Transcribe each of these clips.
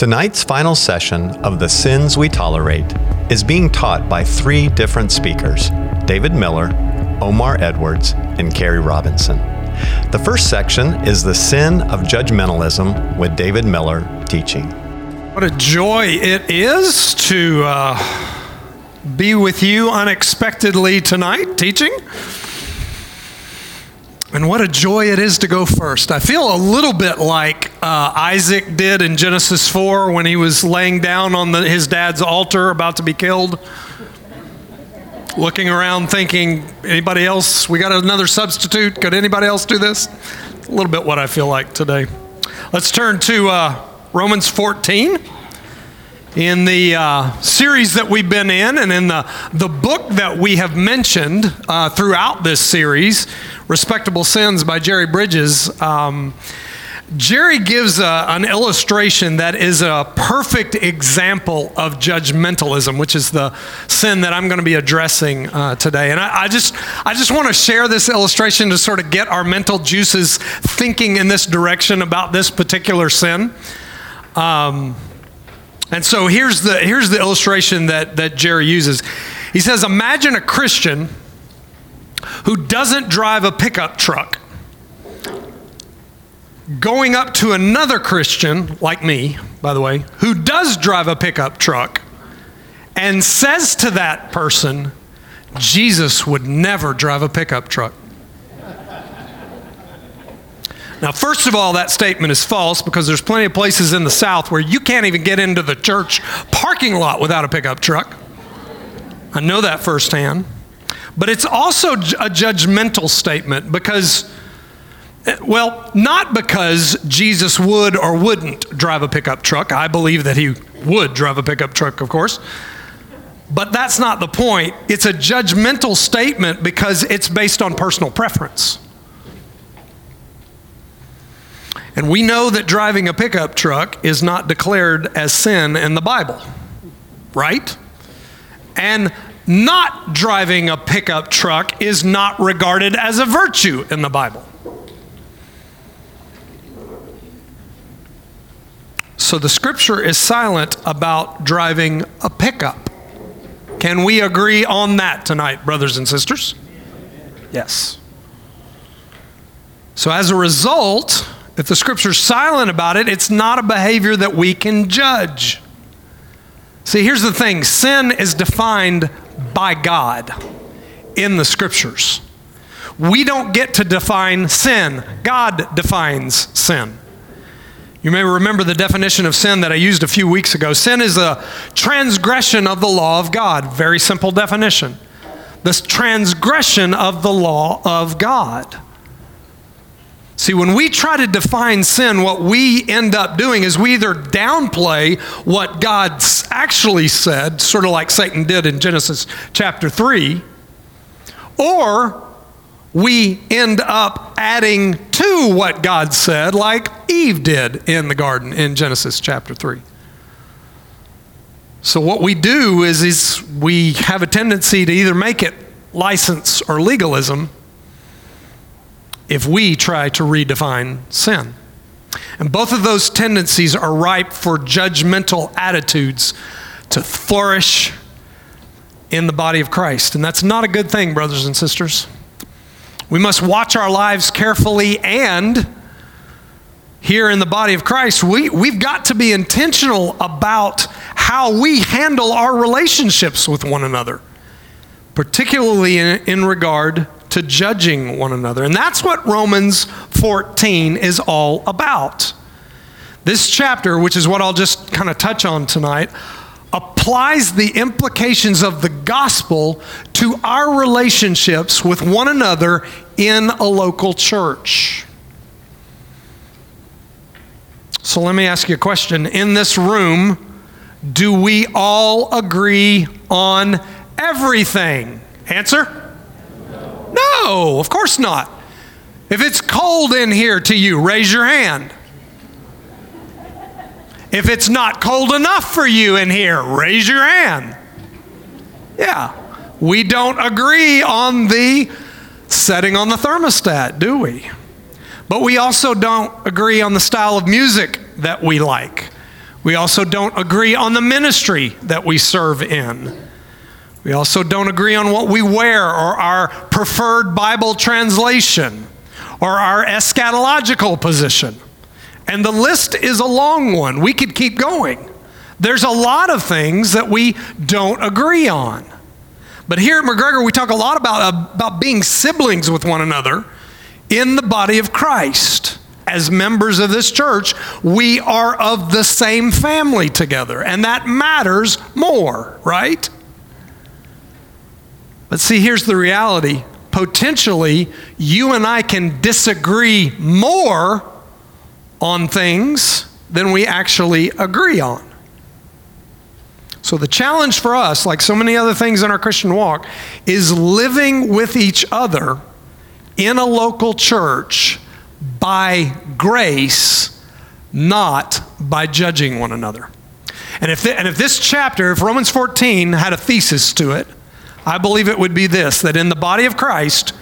Tonight's final session of The Sins We Tolerate is being taught by three different speakers David Miller, Omar Edwards, and Carrie Robinson. The first section is The Sin of Judgmentalism with David Miller teaching. What a joy it is to uh, be with you unexpectedly tonight teaching. And what a joy it is to go first. I feel a little bit like uh, Isaac did in Genesis 4 when he was laying down on the, his dad's altar about to be killed. Looking around thinking, anybody else? We got another substitute. Could anybody else do this? A little bit what I feel like today. Let's turn to uh, Romans 14 in the uh, series that we've been in and in the, the book that we have mentioned uh, throughout this series, Respectable Sins by Jerry Bridges. Um, Jerry gives a, an illustration that is a perfect example of judgmentalism, which is the sin that I'm going to be addressing uh, today. And I, I, just, I just want to share this illustration to sort of get our mental juices thinking in this direction about this particular sin. Um, and so here's the, here's the illustration that, that Jerry uses. He says, Imagine a Christian who doesn't drive a pickup truck going up to another Christian, like me, by the way, who does drive a pickup truck and says to that person, Jesus would never drive a pickup truck. Now, first of all, that statement is false because there's plenty of places in the South where you can't even get into the church parking lot without a pickup truck. I know that firsthand. But it's also a judgmental statement because, eh, well, not because Jesus would or wouldn't drive a pickup truck. I believe that he would drive a pickup truck, of course. But that's not the point. It's a judgmental statement because it's based on personal preference. And we know that driving a pickup truck is not declared as sin in the Bible, right? And not driving a pickup truck is not regarded as a virtue in the Bible. So the scripture is silent about driving a pickup. Can we agree on that tonight, brothers and sisters? Yes. So as a result, if the scripture's silent about it, it's not a behavior that we can judge. See, here's the thing sin is defined by God in the scriptures. We don't get to define sin, God defines sin. You may remember the definition of sin that I used a few weeks ago. Sin is a transgression of the law of God. Very simple definition. This transgression of the law of God. See, when we try to define sin, what we end up doing is we either downplay what God actually said, sort of like Satan did in Genesis chapter 3, or we end up adding to what God said, like Eve did in the garden in Genesis chapter 3. So, what we do is, is we have a tendency to either make it license or legalism if we try to redefine sin. And both of those tendencies are ripe for judgmental attitudes to flourish in the body of Christ. And that's not a good thing, brothers and sisters. We must watch our lives carefully and here in the body of Christ, we, we've got to be intentional about how we handle our relationships with one another, particularly in, in regard to judging one another. And that's what Romans 14 is all about. This chapter, which is what I'll just kind of touch on tonight, applies the implications of the gospel to our relationships with one another in a local church. So let me ask you a question. In this room, do we all agree on everything? Answer? No, of course not. If it's cold in here to you, raise your hand. If it's not cold enough for you in here, raise your hand. Yeah, we don't agree on the setting on the thermostat, do we? But we also don't agree on the style of music that we like. We also don't agree on the ministry that we serve in. We also don't agree on what we wear or our preferred Bible translation or our eschatological position. And the list is a long one. We could keep going. There's a lot of things that we don't agree on. But here at McGregor, we talk a lot about, about being siblings with one another in the body of Christ. As members of this church, we are of the same family together, and that matters more, right? But see, here's the reality. Potentially, you and I can disagree more on things than we actually agree on. So, the challenge for us, like so many other things in our Christian walk, is living with each other in a local church by grace, not by judging one another. And if, and if this chapter, if Romans 14 had a thesis to it, I believe it would be this that in the body of Christ,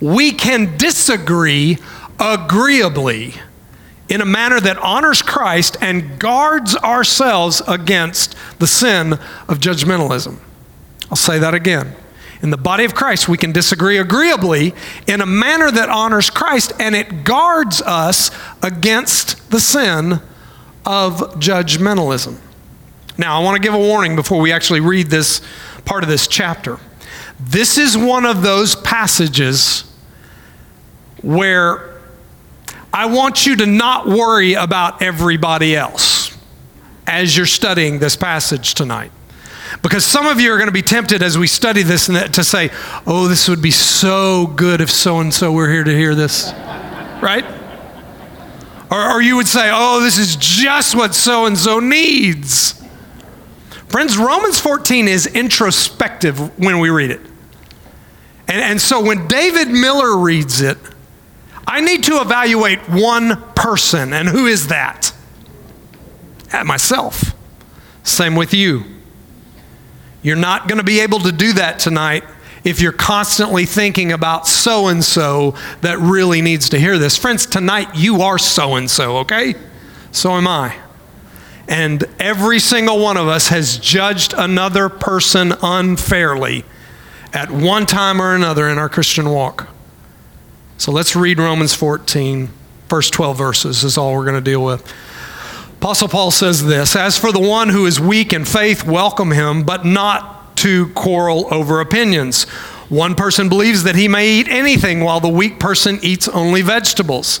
we can disagree agreeably in a manner that honors Christ and guards ourselves against the sin of judgmentalism. I'll say that again. In the body of Christ, we can disagree agreeably in a manner that honors Christ and it guards us against the sin of judgmentalism. Now, I want to give a warning before we actually read this part of this chapter. This is one of those passages where I want you to not worry about everybody else as you're studying this passage tonight. Because some of you are going to be tempted as we study this to say, oh, this would be so good if so and so were here to hear this. right? Or, or you would say, oh, this is just what so and so needs. Friends, Romans 14 is introspective when we read it. And, and so when David Miller reads it, I need to evaluate one person. And who is that? At myself. Same with you. You're not going to be able to do that tonight if you're constantly thinking about so and so that really needs to hear this. Friends, tonight you are so and so, okay? So am I. And every single one of us has judged another person unfairly at one time or another in our Christian walk. So let's read Romans 14, first 12 verses, is all we're going to deal with. Apostle Paul says this As for the one who is weak in faith, welcome him, but not to quarrel over opinions. One person believes that he may eat anything, while the weak person eats only vegetables.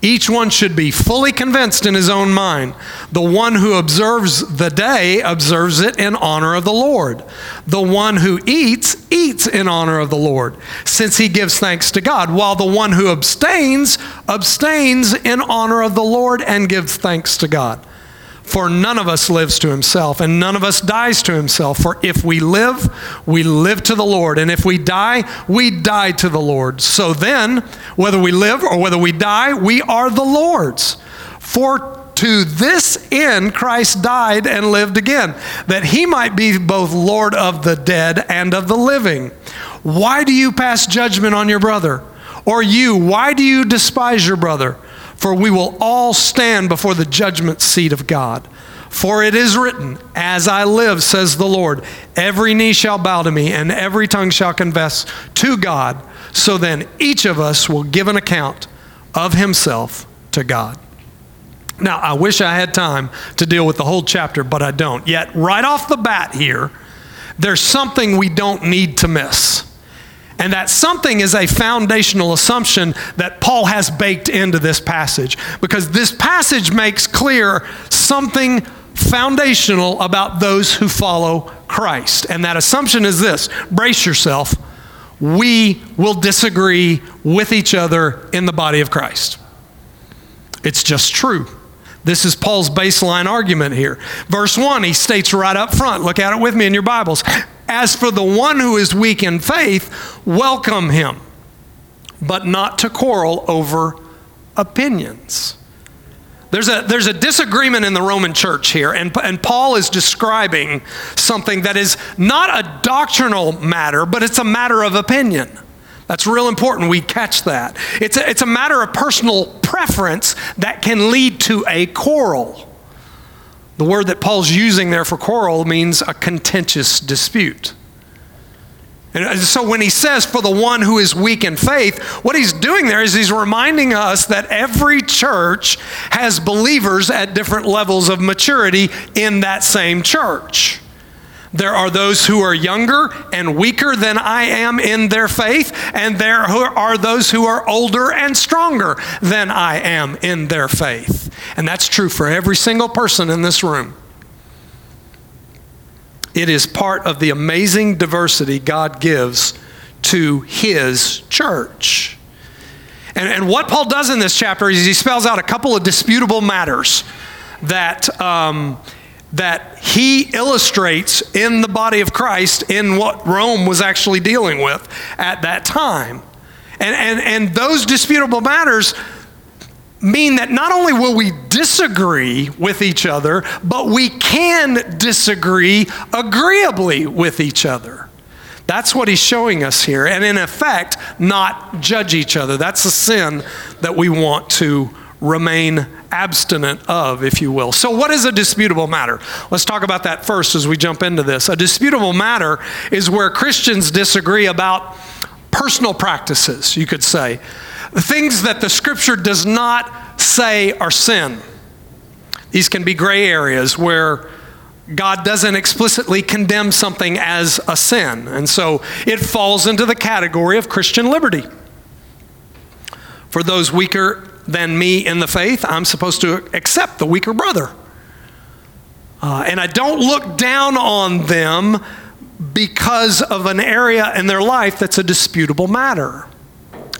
Each one should be fully convinced in his own mind. The one who observes the day observes it in honor of the Lord. The one who eats, eats in honor of the Lord, since he gives thanks to God, while the one who abstains, abstains in honor of the Lord and gives thanks to God. For none of us lives to himself, and none of us dies to himself. For if we live, we live to the Lord. And if we die, we die to the Lord. So then, whether we live or whether we die, we are the Lord's. For to this end Christ died and lived again, that he might be both Lord of the dead and of the living. Why do you pass judgment on your brother? Or you, why do you despise your brother? For we will all stand before the judgment seat of God. For it is written, As I live, says the Lord, every knee shall bow to me, and every tongue shall confess to God. So then each of us will give an account of himself to God. Now, I wish I had time to deal with the whole chapter, but I don't. Yet, right off the bat here, there's something we don't need to miss. And that something is a foundational assumption that Paul has baked into this passage because this passage makes clear something foundational about those who follow Christ. And that assumption is this brace yourself. We will disagree with each other in the body of Christ. It's just true. This is Paul's baseline argument here. Verse 1, he states right up front, look at it with me in your Bibles. As for the one who is weak in faith, welcome him, but not to quarrel over opinions. There's a, there's a disagreement in the Roman church here, and, and Paul is describing something that is not a doctrinal matter, but it's a matter of opinion. That's real important. We catch that. It's a, it's a matter of personal preference that can lead to a quarrel. The word that Paul's using there for quarrel means a contentious dispute. And uh, so when he says, for the one who is weak in faith, what he's doing there is he's reminding us that every church has believers at different levels of maturity in that same church. There are those who are younger and weaker than I am in their faith, and there are those who are older and stronger than I am in their faith. And that's true for every single person in this room. It is part of the amazing diversity God gives to His church. And, and what Paul does in this chapter is he spells out a couple of disputable matters that. Um, that he illustrates in the body of Christ in what Rome was actually dealing with at that time. And, and, and those disputable matters mean that not only will we disagree with each other, but we can disagree agreeably with each other. That's what he's showing us here. And in effect, not judge each other. That's a sin that we want to remain abstinent of, if you will. So, what is a disputable matter? Let's talk about that first as we jump into this. A disputable matter is where Christians disagree about personal practices, you could say, things that the scripture does not say are sin. These can be gray areas where God doesn't explicitly condemn something as a sin. And so it falls into the category of Christian liberty. For those weaker than me in the faith, I'm supposed to accept the weaker brother. Uh, and I don't look down on them because of an area in their life that's a disputable matter.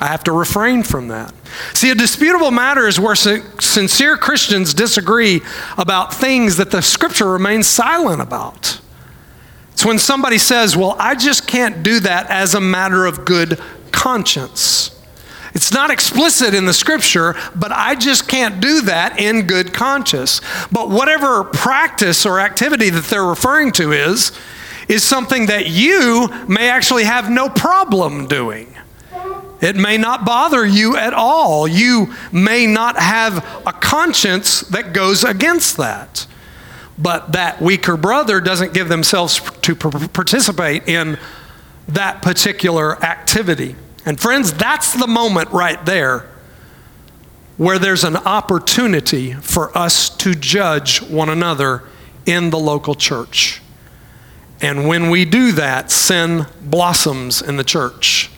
I have to refrain from that. See, a disputable matter is where sincere Christians disagree about things that the scripture remains silent about. It's when somebody says, Well, I just can't do that as a matter of good conscience. It's not explicit in the scripture, but I just can't do that in good conscience. But whatever practice or activity that they're referring to is, is something that you may actually have no problem doing. It may not bother you at all. You may not have a conscience that goes against that. But that weaker brother doesn't give themselves to participate in that particular activity. And friends, that's the moment right there where there's an opportunity for us to judge one another in the local church. And when we do that, sin blossoms in the church.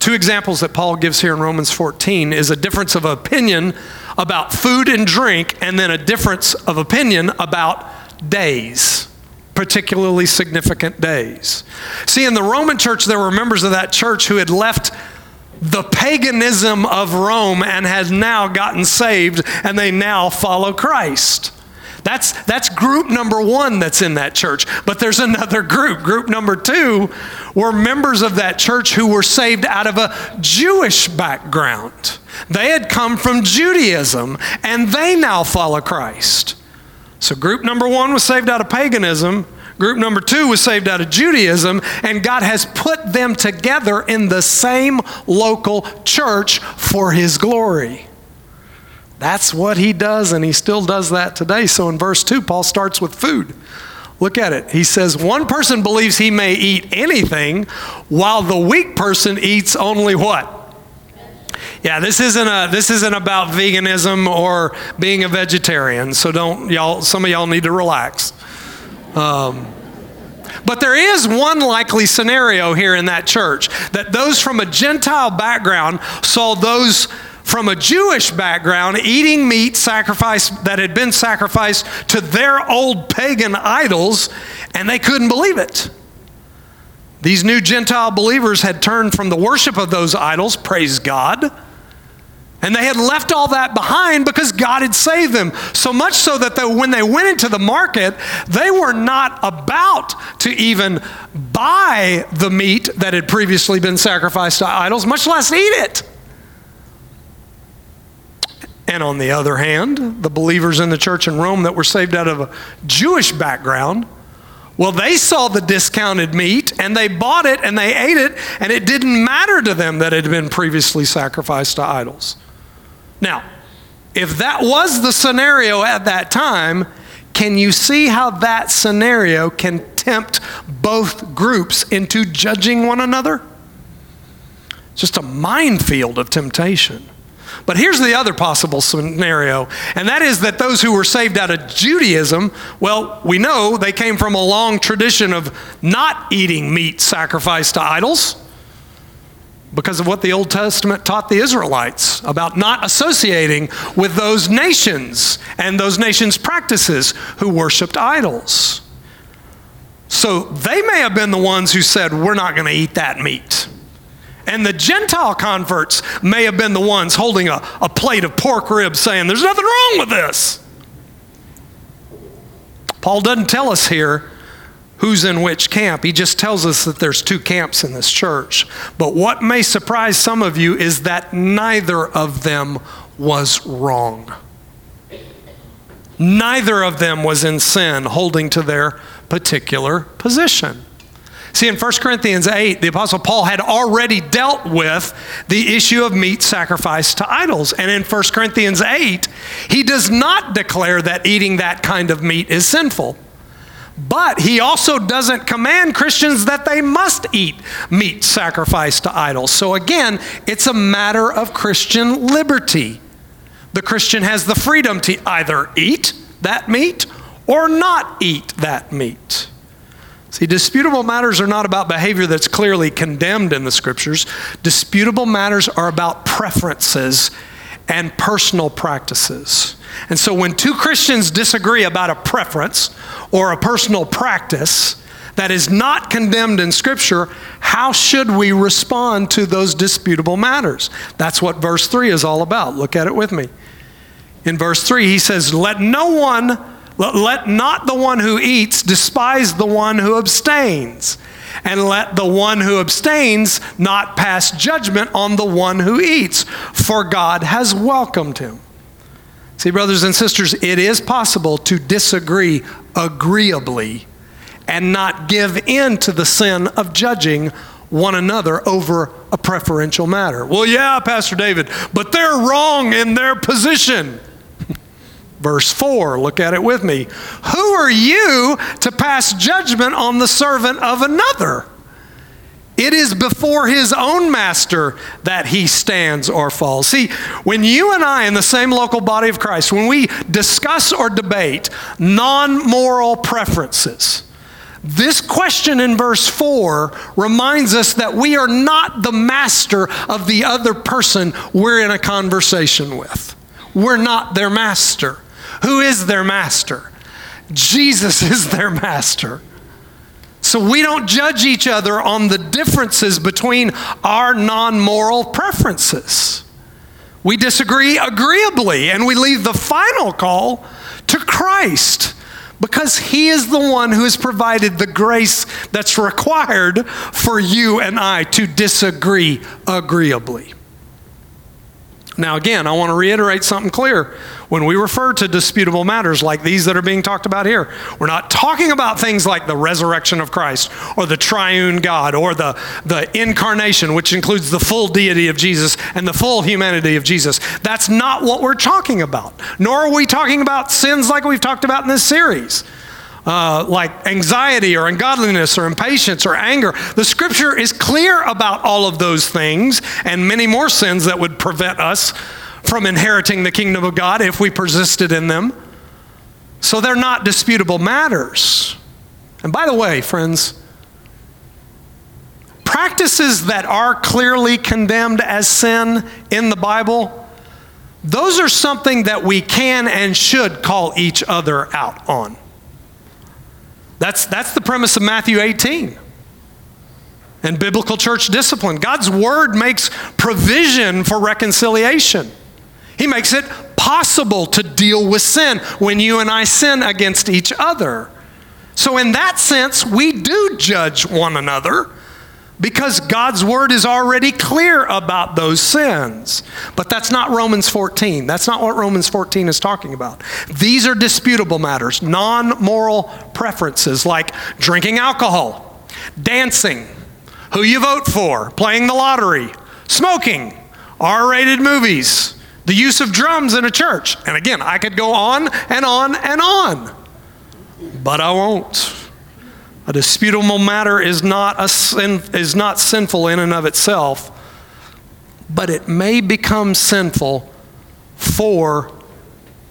Two examples that Paul gives here in Romans 14 is a difference of opinion about food and drink, and then a difference of opinion about days particularly significant days. See, in the Roman church, there were members of that church who had left the paganism of Rome and has now gotten saved and they now follow Christ. That's, that's group number one that's in that church. But there's another group. Group number two were members of that church who were saved out of a Jewish background. They had come from Judaism and they now follow Christ. So, group number one was saved out of paganism. Group number two was saved out of Judaism, and God has put them together in the same local church for His glory. That's what He does, and He still does that today. So in verse 2, Paul starts with food. Look at it. He says, One person believes he may eat anything, while the weak person eats only what? Yeah, this isn't a this isn't about veganism or being a vegetarian. So don't y'all. Some of y'all need to relax. Um, but there is one likely scenario here in that church that those from a Gentile background saw those from a Jewish background eating meat sacrificed that had been sacrificed to their old pagan idols, and they couldn't believe it. These new Gentile believers had turned from the worship of those idols, praise God, And they had left all that behind because God had saved them. So much so that they, when they went into the market, they were not about to even buy the meat that had previously been sacrificed to idols, much less eat it. And on the other hand, the believers in the church in Rome that were saved out of a Jewish background, well, they saw the discounted meat and they bought it and they ate it, and it didn't matter to them that it had been previously sacrificed to idols. Now, if that was the scenario at that time, can you see how that scenario can tempt both groups into judging one another? It's Just a minefield of temptation. But here's the other possible scenario, and that is that those who were saved out of Judaism, well, we know they came from a long tradition of not eating meat sacrificed to idols because of what the Old Testament taught the Israelites about not associating with those nations and those nations' practices who worshiped idols. So they may have been the ones who said, We're not going to eat that meat. And the Gentile converts may have been the ones holding a, a plate of pork ribs saying, There's nothing wrong with this. Paul doesn't tell us here who's in which camp. He just tells us that there's two camps in this church. But what may surprise some of you is that neither of them was wrong. Neither of them was in sin, holding to their particular position. See, in 1 Corinthians 8, the Apostle Paul had already dealt with the issue of meat sacrificed to idols. And in 1 Corinthians 8, he does not declare that eating that kind of meat is sinful. But he also doesn't command Christians that they must eat meat sacrificed to idols. So again, it's a matter of Christian liberty. The Christian has the freedom to either eat that meat or not eat that meat. See, disputable matters are not about behavior that's clearly condemned in the scriptures. Disputable matters are about preferences and personal practices. And so when two Christians disagree about a preference or a personal practice that is not condemned in Scripture, how should we respond to those disputable matters? That's what verse 3 is all about. Look at it with me. In verse 3, he says, Let no one, let not the one who eats despise the one who abstains and let the one who abstains not pass judgment on the one who eats, for God has welcomed him. See, brothers and sisters, it is possible to disagree agreeably and not give in to the sin of judging one another over a preferential matter. Well, yeah, Pastor David, but they're wrong in their position. Verse 4, look at it with me. Who are you to pass judgment on the servant of another? It is before his own master that he stands or falls. See, when you and I, in the same local body of Christ, when we discuss or debate non moral preferences, this question in verse 4 reminds us that we are not the master of the other person we're in a conversation with. We're not their master. Who is their master? Jesus is their master. So we don't judge each other on the differences between our non moral preferences. We disagree agreeably and we leave the final call to Christ because He is the one who has provided the grace that's required for you and I to disagree agreeably. Now, again, I want to reiterate something clear. When we refer to disputable matters like these that are being talked about here, we're not talking about things like the resurrection of Christ or the triune God or the, the incarnation, which includes the full deity of Jesus and the full humanity of Jesus. That's not what we're talking about. Nor are we talking about sins like we've talked about in this series uh, like anxiety or ungodliness or impatience or anger. The scripture is clear about all of those things and many more sins that would prevent us from inheriting the kingdom of God if we persisted in them. So they're not disputable matters. And by the way, friends, practices that are clearly condemned as sin in the Bible, those are something that we can and should call each other out on. That's, that's the premise of Matthew 18 and biblical church discipline. God's word makes provision for reconciliation. He makes it possible to deal with sin when you and I sin against each other. So, in that sense, we do judge one another because God's word is already clear about those sins. But that's not Romans 14. That's not what Romans 14 is talking about. These are disputable matters, non moral preferences like drinking alcohol, dancing, who you vote for, playing the lottery, smoking, R rated movies, the use of drums in a church. And again, I could go on and on and on, but I won't. A disputable matter is not, a sin, is not sinful in and of itself, but it may become sinful for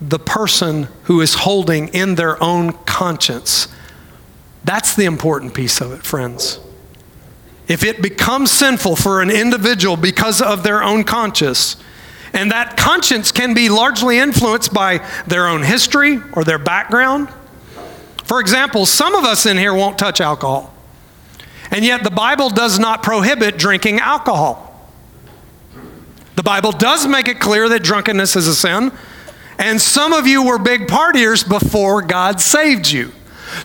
the person who is holding in their own conscience. That's the important piece of it, friends. If it becomes sinful for an individual because of their own conscience, and that conscience can be largely influenced by their own history or their background, for example, some of us in here won't touch alcohol. And yet the Bible does not prohibit drinking alcohol. The Bible does make it clear that drunkenness is a sin. And some of you were big partiers before God saved you.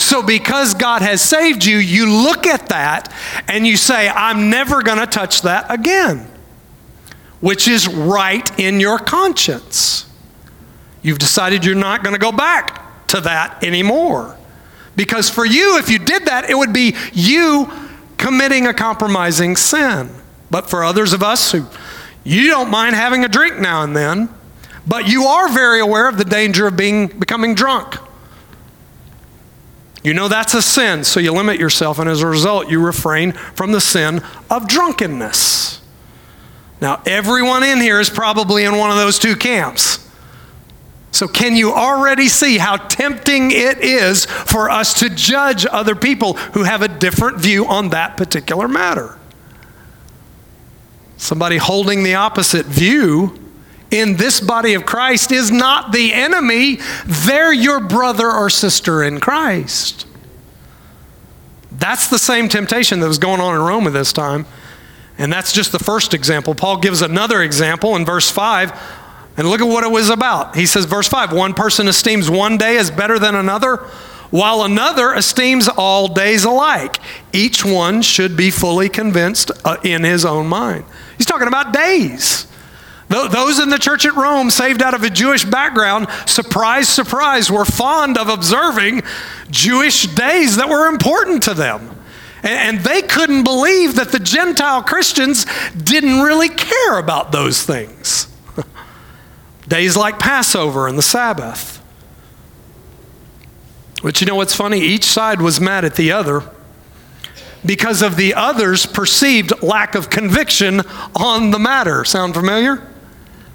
So, because God has saved you, you look at that and you say, I'm never going to touch that again, which is right in your conscience. You've decided you're not going to go back to that anymore. Because for you, if you did that, it would be you committing a compromising sin. But for others of us who you don't mind having a drink now and then, but you are very aware of the danger of being becoming drunk. You know that's a sin, so you limit yourself, and as a result, you refrain from the sin of drunkenness. Now, everyone in here is probably in one of those two camps. So, can you already see how tempting it is for us to judge other people who have a different view on that particular matter? Somebody holding the opposite view in this body of Christ is not the enemy, they're your brother or sister in Christ. That's the same temptation that was going on in Rome at this time. And that's just the first example. Paul gives another example in verse 5 and look at what it was about. He says, verse 5 one person esteems one day as better than another, while another esteems all days alike. Each one should be fully convinced uh, in his own mind. He's talking about days. Those in the church at Rome, saved out of a Jewish background, surprise, surprise, were fond of observing Jewish days that were important to them. And they couldn't believe that the Gentile Christians didn't really care about those things. Days like Passover and the Sabbath. But you know what's funny? Each side was mad at the other because of the other's perceived lack of conviction on the matter. Sound familiar?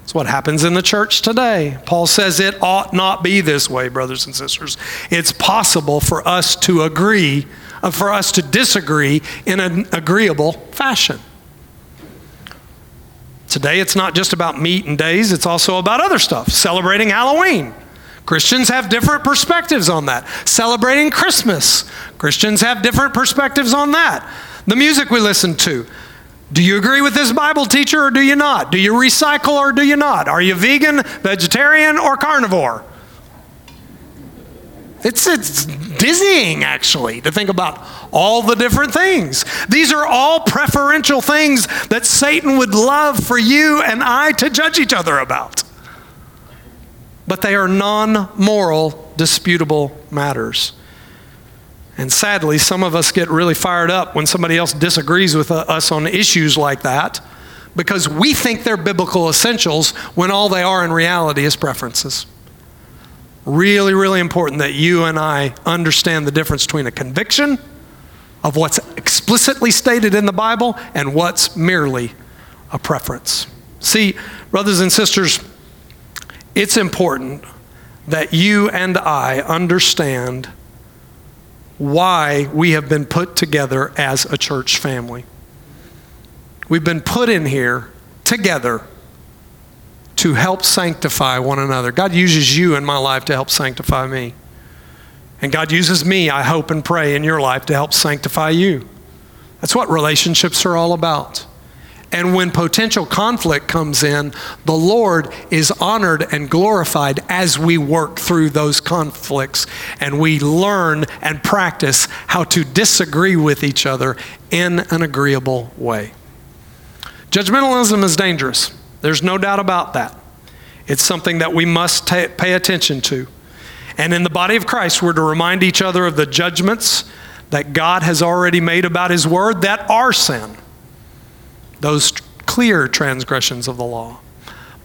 It's what happens in the church today. Paul says it ought not be this way, brothers and sisters. It's possible for us to agree, uh, for us to disagree in an agreeable fashion. Today, it's not just about meat and days, it's also about other stuff. Celebrating Halloween. Christians have different perspectives on that. Celebrating Christmas. Christians have different perspectives on that. The music we listen to. Do you agree with this Bible teacher or do you not? Do you recycle or do you not? Are you vegan, vegetarian, or carnivore? It's, it's dizzying, actually, to think about all the different things. These are all preferential things that Satan would love for you and I to judge each other about. But they are non moral, disputable matters. And sadly, some of us get really fired up when somebody else disagrees with us on issues like that because we think they're biblical essentials when all they are in reality is preferences. Really, really important that you and I understand the difference between a conviction of what's explicitly stated in the Bible and what's merely a preference. See, brothers and sisters, it's important that you and I understand why we have been put together as a church family. We've been put in here together to help sanctify one another. God uses you in my life to help sanctify me. And God uses me, I hope and pray, in your life to help sanctify you. That's what relationships are all about. And when potential conflict comes in, the Lord is honored and glorified as we work through those conflicts and we learn and practice how to disagree with each other in an agreeable way. Judgmentalism is dangerous. There's no doubt about that. It's something that we must ta- pay attention to. And in the body of Christ, we're to remind each other of the judgments that God has already made about His Word that are sin those clear transgressions of the law.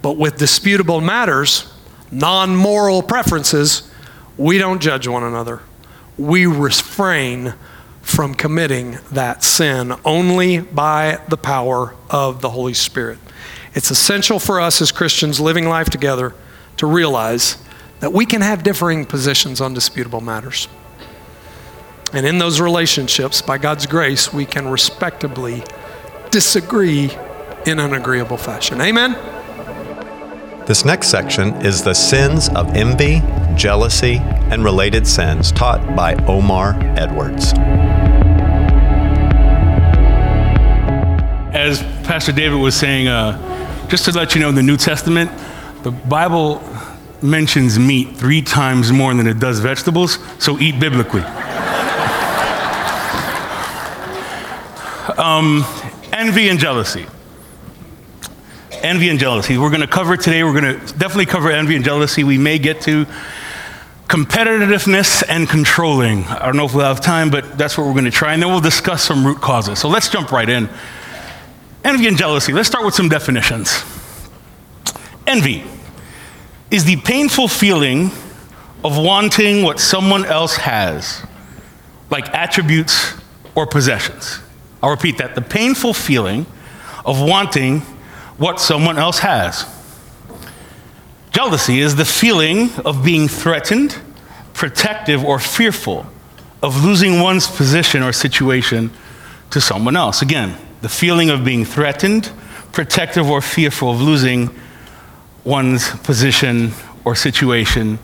But with disputable matters, non moral preferences, we don't judge one another. We refrain from committing that sin only by the power of the Holy Spirit. It's essential for us as Christians living life together to realize that we can have differing positions on disputable matters. And in those relationships, by God's grace, we can respectably disagree in an agreeable fashion. Amen? This next section is the sins of envy, jealousy, and related sins taught by Omar Edwards. As Pastor David was saying, uh, just to let you know, in the New Testament, the Bible mentions meat three times more than it does vegetables, so eat biblically. um, envy and jealousy. Envy and jealousy. We're going to cover today, we're going to definitely cover envy and jealousy. We may get to competitiveness and controlling. I don't know if we'll have time, but that's what we're going to try. And then we'll discuss some root causes. So let's jump right in. Envy and jealousy. Let's start with some definitions. Envy is the painful feeling of wanting what someone else has, like attributes or possessions. I'll repeat that the painful feeling of wanting what someone else has. Jealousy is the feeling of being threatened, protective, or fearful of losing one's position or situation to someone else. Again, the feeling of being threatened, protective, or fearful of losing one's position or situation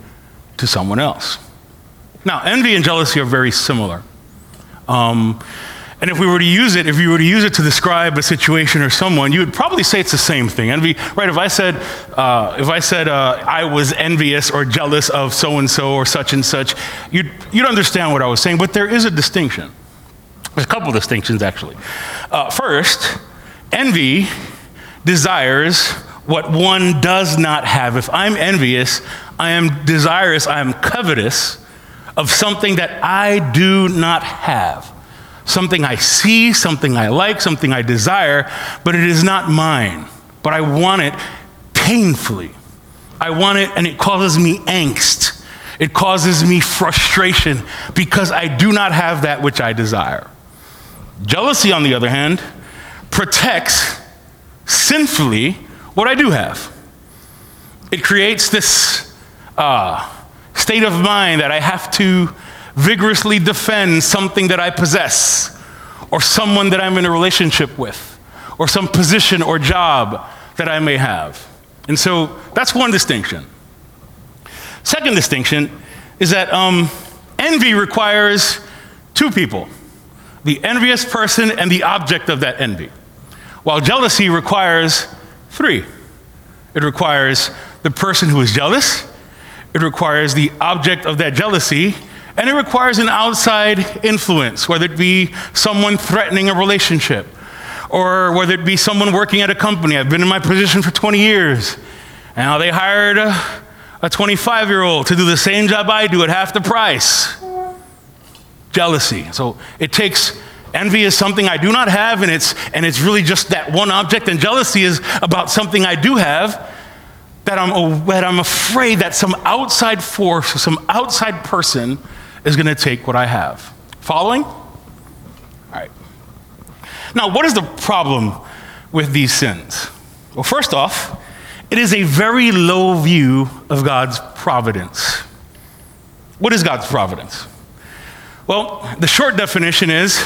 to someone else. Now, envy and jealousy are very similar. Um, and if we were to use it, if you were to use it to describe a situation or someone, you would probably say it's the same thing. Envy, right? If I said, uh, if I said uh, I was envious or jealous of so and so or such and such, you'd, you'd understand what I was saying. But there is a distinction. There's a couple distinctions, actually. Uh, first, envy desires what one does not have. If I'm envious, I am desirous, I am covetous of something that I do not have something I see, something I like, something I desire, but it is not mine. But I want it painfully. I want it, and it causes me angst. It causes me frustration because I do not have that which I desire. Jealousy, on the other hand, protects sinfully what I do have. It creates this uh, state of mind that I have to vigorously defend something that I possess, or someone that I'm in a relationship with, or some position or job that I may have. And so that's one distinction. Second distinction is that um, envy requires two people the envious person and the object of that envy, while jealousy requires three. It requires the person who is jealous, it requires the object of that jealousy, and it requires an outside influence, whether it be someone threatening a relationship or whether it be someone working at a company. I've been in my position for 20 years. Now they hired a 25 year old to do the same job I do at half the price. Jealousy. So it takes envy is something I do not have, and it's, and it's really just that one object, and jealousy is about something I do have that I'm, that I'm afraid that some outside force, some outside person is going to take what I have. Following? All right. Now, what is the problem with these sins? Well, first off, it is a very low view of God's providence. What is God's providence? Well, the short definition is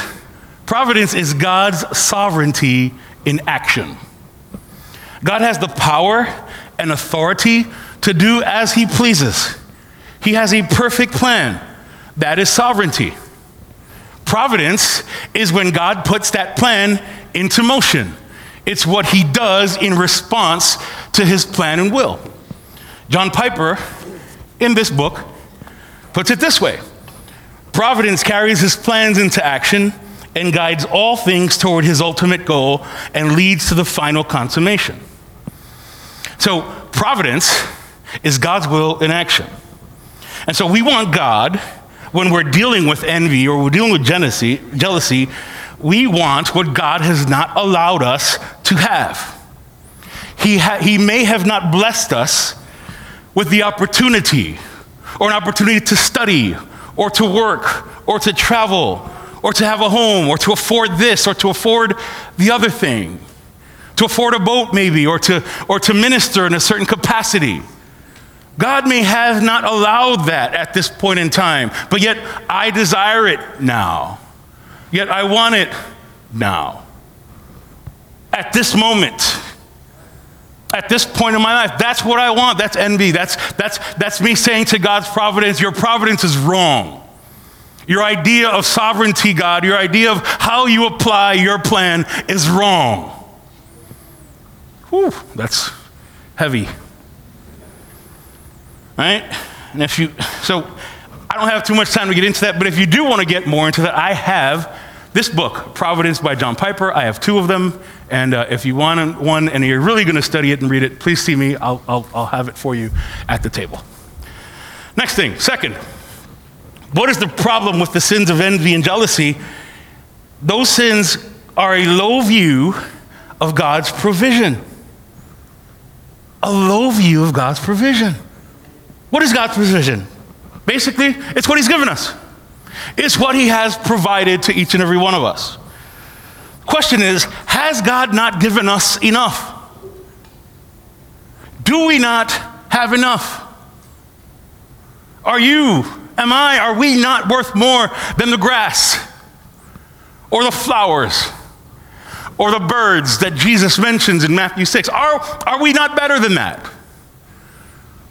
providence is God's sovereignty in action. God has the power and authority to do as he pleases. He has a perfect plan. That is sovereignty. Providence is when God puts that plan into motion. It's what he does in response to his plan and will. John Piper, in this book, puts it this way Providence carries his plans into action and guides all things toward his ultimate goal and leads to the final consummation. So, providence is God's will in action. And so, we want God, when we're dealing with envy or we're dealing with jealousy, we want what God has not allowed us to have. He, ha- he may have not blessed us with the opportunity or an opportunity to study or to work or to travel or to have a home or to afford this or to afford the other thing, to afford a boat maybe or to, or to minister in a certain capacity. God may have not allowed that at this point in time, but yet I desire it now. Yet I want it now. At this moment. At this point in my life, that's what I want. That's envy. That's, that's, that's me saying to God's providence, Your providence is wrong. Your idea of sovereignty, God, your idea of how you apply your plan is wrong. Whew, that's heavy. Right? And if you, so I don't have too much time to get into that, but if you do want to get more into that, I have this book, Providence by John Piper. I have two of them. And uh, if you want one and you're really going to study it and read it, please see me. I'll, I'll, I'll have it for you at the table. Next thing, second, what is the problem with the sins of envy and jealousy? Those sins are a low view of God's provision. A low view of God's provision. What is God's provision? Basically, it's what He's given us, it's what He has provided to each and every one of us. Question is Has God not given us enough? Do we not have enough? Are you am I, are we not worth more than the grass or the flowers or the birds that Jesus mentions in Matthew 6? Are, are we not better than that?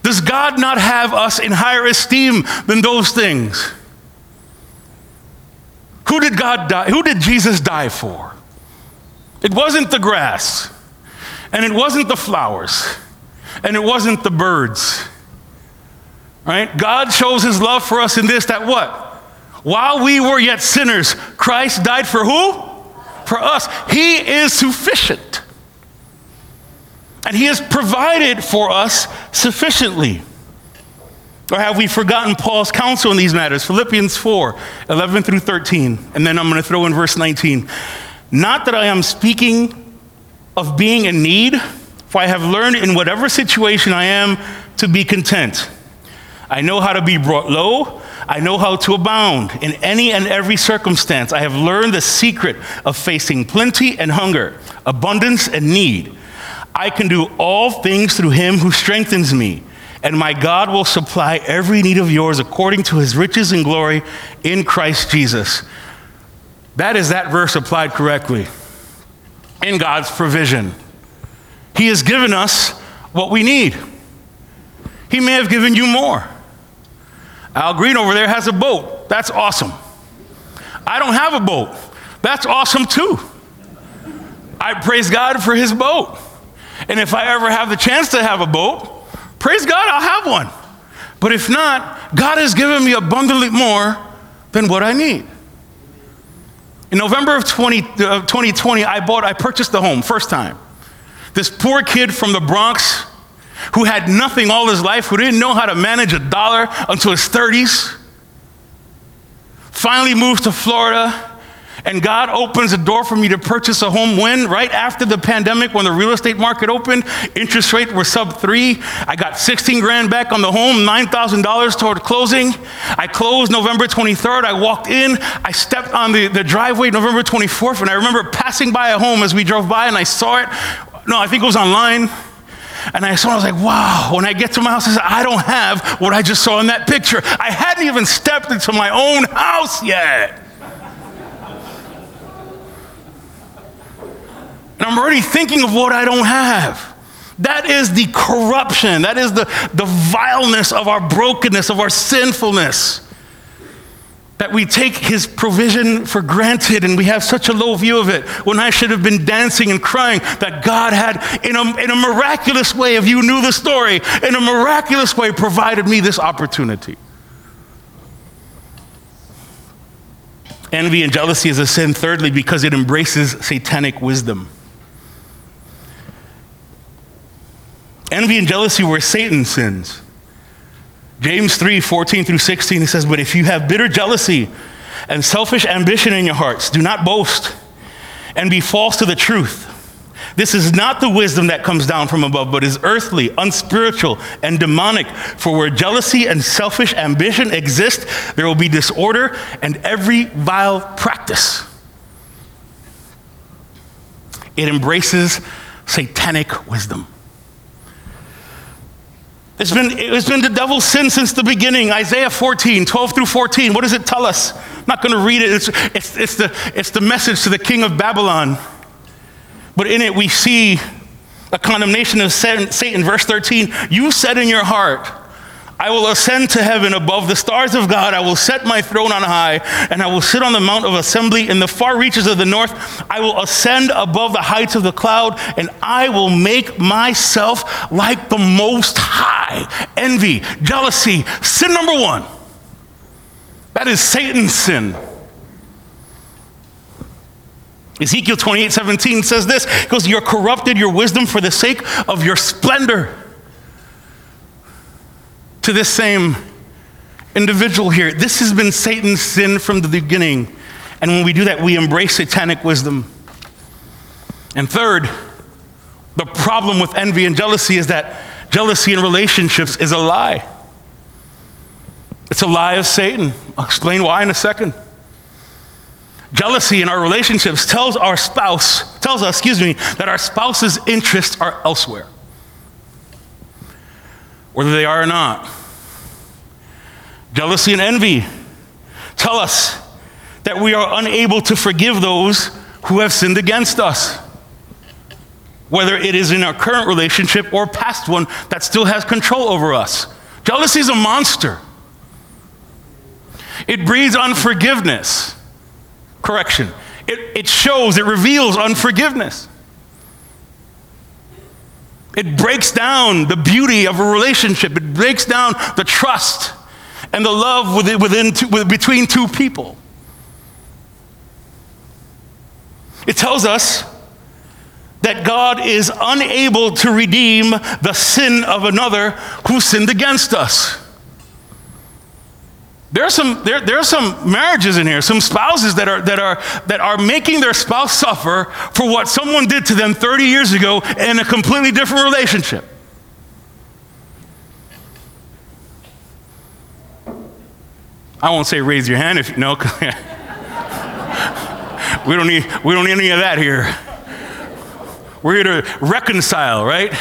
Does God not have us in higher esteem than those things? Who did God die? Who did Jesus die for? It wasn't the grass, and it wasn't the flowers, and it wasn't the birds. Right? God shows his love for us in this that what? While we were yet sinners, Christ died for who? For us. He is sufficient. And he has provided for us sufficiently. Or have we forgotten Paul's counsel in these matters? Philippians 4 11 through 13. And then I'm going to throw in verse 19. Not that I am speaking of being in need, for I have learned in whatever situation I am to be content. I know how to be brought low. I know how to abound in any and every circumstance. I have learned the secret of facing plenty and hunger, abundance and need. I can do all things through him who strengthens me. And my God will supply every need of yours according to his riches and glory in Christ Jesus. That is that verse applied correctly in God's provision. He has given us what we need. He may have given you more. Al Green over there has a boat. That's awesome. I don't have a boat. That's awesome too. I praise God for his boat. And if I ever have the chance to have a boat, praise God, I'll have one. But if not, God has given me abundantly more than what I need. In November of 20, uh, 2020, I bought, I purchased the home, first time. This poor kid from the Bronx who had nothing all his life, who didn't know how to manage a dollar until his 30s, finally moved to Florida. And God opens a door for me to purchase a home when? Right after the pandemic, when the real estate market opened, interest rates were sub three. I got 16 grand back on the home, $9,000 toward closing. I closed November 23rd. I walked in. I stepped on the, the driveway November 24th. And I remember passing by a home as we drove by and I saw it. No, I think it was online. And I saw, I was like, wow. When I get to my house, I said, I don't have what I just saw in that picture. I hadn't even stepped into my own house yet. And I'm already thinking of what I don't have. That is the corruption. That is the, the vileness of our brokenness, of our sinfulness. that we take his provision for granted and we have such a low view of it when I should have been dancing and crying that God had, in a, in a miraculous way, if you knew the story, in a miraculous way provided me this opportunity. Envy and jealousy is a sin, thirdly, because it embraces satanic wisdom. Envy and jealousy were Satan's sins. James 3 14 through 16, he says, But if you have bitter jealousy and selfish ambition in your hearts, do not boast and be false to the truth. This is not the wisdom that comes down from above, but is earthly, unspiritual, and demonic. For where jealousy and selfish ambition exist, there will be disorder and every vile practice. It embraces satanic wisdom. It's been, it's been the devil's sin since the beginning. Isaiah 14, 12 through 14. What does it tell us? I'm not going to read it. It's, it's, it's, the, it's the message to the king of Babylon. But in it, we see a condemnation of Satan. Verse 13 You said in your heart, I will ascend to heaven above the stars of God. I will set my throne on high, and I will sit on the mount of assembly in the far reaches of the north. I will ascend above the heights of the cloud, and I will make myself like the Most High. Envy, jealousy, sin number one. That is Satan's sin. Ezekiel 28 17 says this because You're corrupted your wisdom for the sake of your splendor to this same individual here. This has been Satan's sin from the beginning. And when we do that, we embrace satanic wisdom. And third, the problem with envy and jealousy is that jealousy in relationships is a lie. It's a lie of Satan. I'll explain why in a second. Jealousy in our relationships tells our spouse, tells us, excuse me, that our spouse's interests are elsewhere whether they are or not. Jealousy and envy tell us that we are unable to forgive those who have sinned against us. Whether it is in our current relationship or past one that still has control over us. Jealousy is a monster. It breeds unforgiveness. Correction. It, it shows, it reveals unforgiveness. It breaks down the beauty of a relationship. It breaks down the trust and the love within, within two, between two people. It tells us that God is unable to redeem the sin of another who sinned against us. There are some, there, there are some marriages in here, some spouses that are, that, are, that are making their spouse suffer for what someone did to them 30 years ago in a completely different relationship. I won't say raise your hand if you know. we, don't need, we don't need any of that here. We're here to reconcile, right?